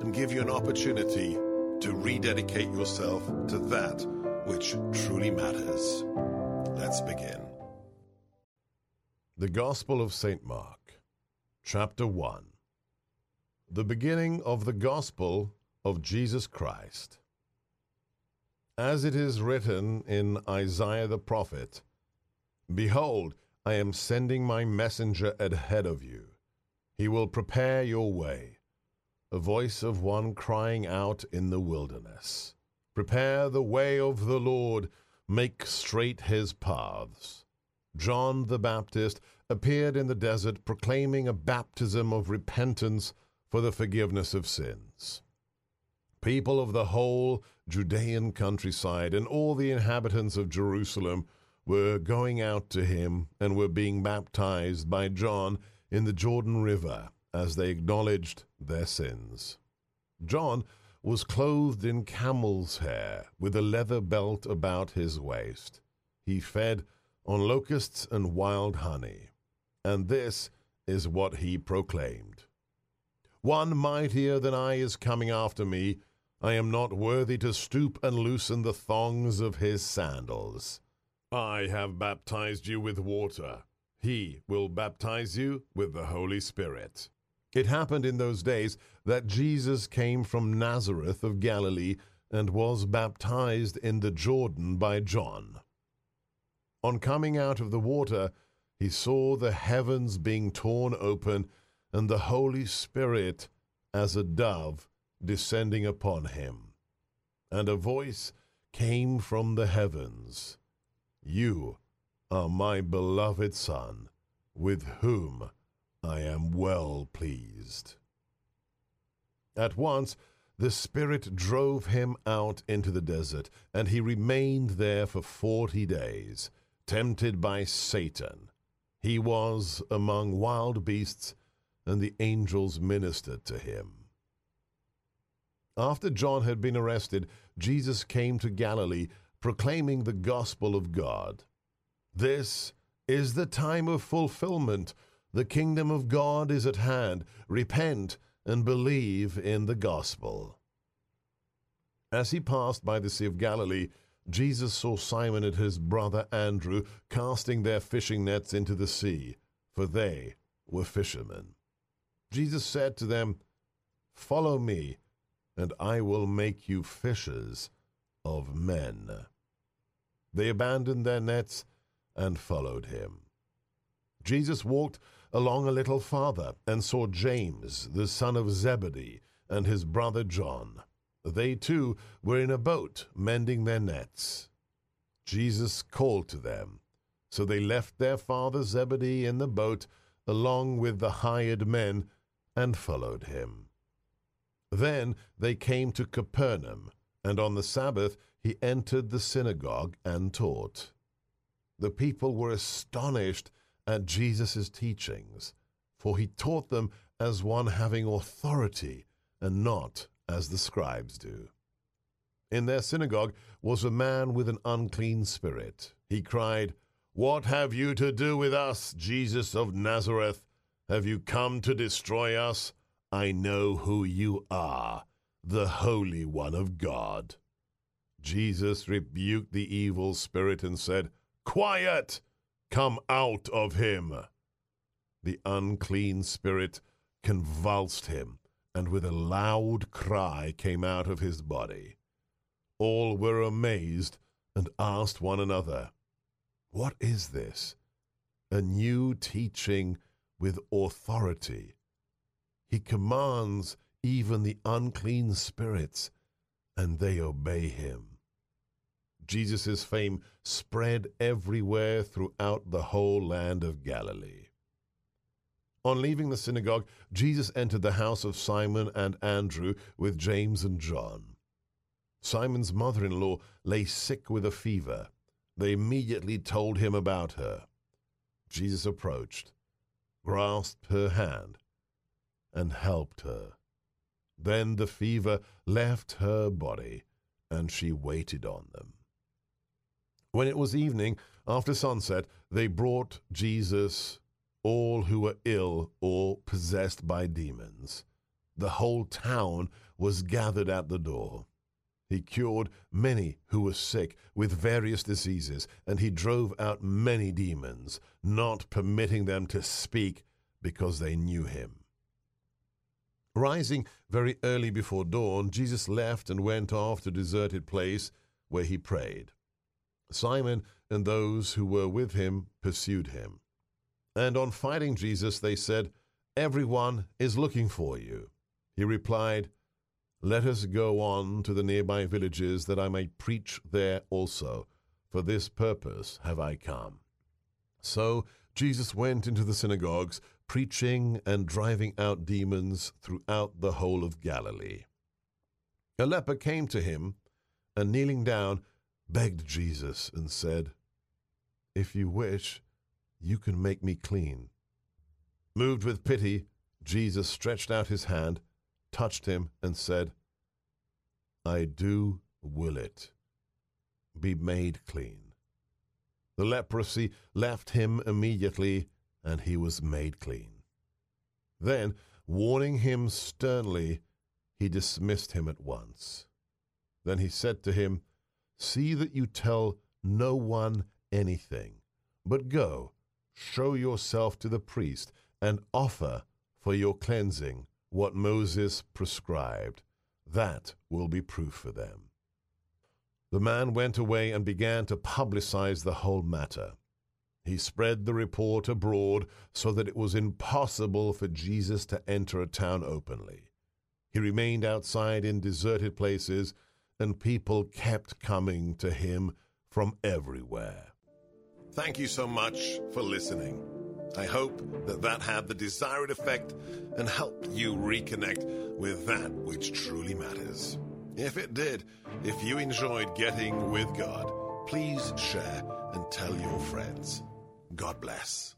and give you an opportunity to rededicate yourself to that which truly matters. Let's begin. The Gospel of St. Mark, Chapter 1 The beginning of the Gospel of Jesus Christ. As it is written in Isaiah the prophet, Behold, I am sending my messenger ahead of you. He will prepare your way. A voice of one crying out in the wilderness, Prepare the way of the Lord, make straight his paths. John the Baptist appeared in the desert proclaiming a baptism of repentance for the forgiveness of sins. People of the whole Judean countryside and all the inhabitants of Jerusalem were going out to him and were being baptized by John in the Jordan River as they acknowledged their sins. John was clothed in camel's hair with a leather belt about his waist. He fed on locusts and wild honey, and this is what he proclaimed. One mightier than I is coming after me. I am not worthy to stoop and loosen the thongs of his sandals. I have baptized you with water. He will baptize you with the Holy Spirit. It happened in those days that Jesus came from Nazareth of Galilee and was baptized in the Jordan by John. On coming out of the water, he saw the heavens being torn open and the Holy Spirit as a dove descending upon him. And a voice came from the heavens You are my beloved Son, with whom I am well pleased. At once the Spirit drove him out into the desert, and he remained there for forty days, tempted by Satan. He was among wild beasts and the angels ministered to him. After John had been arrested, Jesus came to Galilee proclaiming the gospel of God. This is the time of fulfillment. The kingdom of God is at hand. Repent and believe in the gospel. As he passed by the Sea of Galilee, Jesus saw Simon and his brother Andrew casting their fishing nets into the sea, for they were fishermen. Jesus said to them, Follow me, and I will make you fishers of men. They abandoned their nets and followed him. Jesus walked along a little farther and saw James, the son of Zebedee, and his brother John. They too were in a boat mending their nets. Jesus called to them. So they left their father Zebedee in the boat along with the hired men and followed him. Then they came to Capernaum, and on the Sabbath he entered the synagogue and taught. The people were astonished at Jesus' teachings, for he taught them as one having authority and not as the scribes do. In their synagogue was a man with an unclean spirit. He cried, What have you to do with us, Jesus of Nazareth? Have you come to destroy us? I know who you are, the Holy One of God. Jesus rebuked the evil spirit and said, Quiet! Come out of him! The unclean spirit convulsed him, and with a loud cry came out of his body. All were amazed and asked one another, What is this? A new teaching with authority. He commands even the unclean spirits, and they obey him. Jesus' fame spread everywhere throughout the whole land of Galilee. On leaving the synagogue, Jesus entered the house of Simon and Andrew with James and John. Simon's mother in law lay sick with a fever. They immediately told him about her. Jesus approached, grasped her hand, and helped her. Then the fever left her body, and she waited on them. When it was evening, after sunset, they brought Jesus all who were ill or possessed by demons. The whole town was gathered at the door. He cured many who were sick with various diseases, and he drove out many demons, not permitting them to speak because they knew him. Rising very early before dawn, Jesus left and went off to a deserted place where he prayed. Simon and those who were with him pursued him. And on finding Jesus, they said, Everyone is looking for you. He replied, Let us go on to the nearby villages that I may preach there also. For this purpose have I come. So Jesus went into the synagogues, preaching and driving out demons throughout the whole of Galilee. A leper came to him, and kneeling down, begged Jesus and said, If you wish, you can make me clean. Moved with pity, Jesus stretched out his hand, touched him, and said, I do will it. Be made clean. The leprosy left him immediately, and he was made clean. Then, warning him sternly, he dismissed him at once. Then he said to him, See that you tell no one anything, but go, show yourself to the priest, and offer for your cleansing what Moses prescribed. That will be proof for them. The man went away and began to publicize the whole matter. He spread the report abroad so that it was impossible for Jesus to enter a town openly. He remained outside in deserted places and people kept coming to him from everywhere. Thank you so much for listening. I hope that that had the desired effect and helped you reconnect with that which truly matters. If it did, if you enjoyed getting with God, please share and tell your friends. God bless.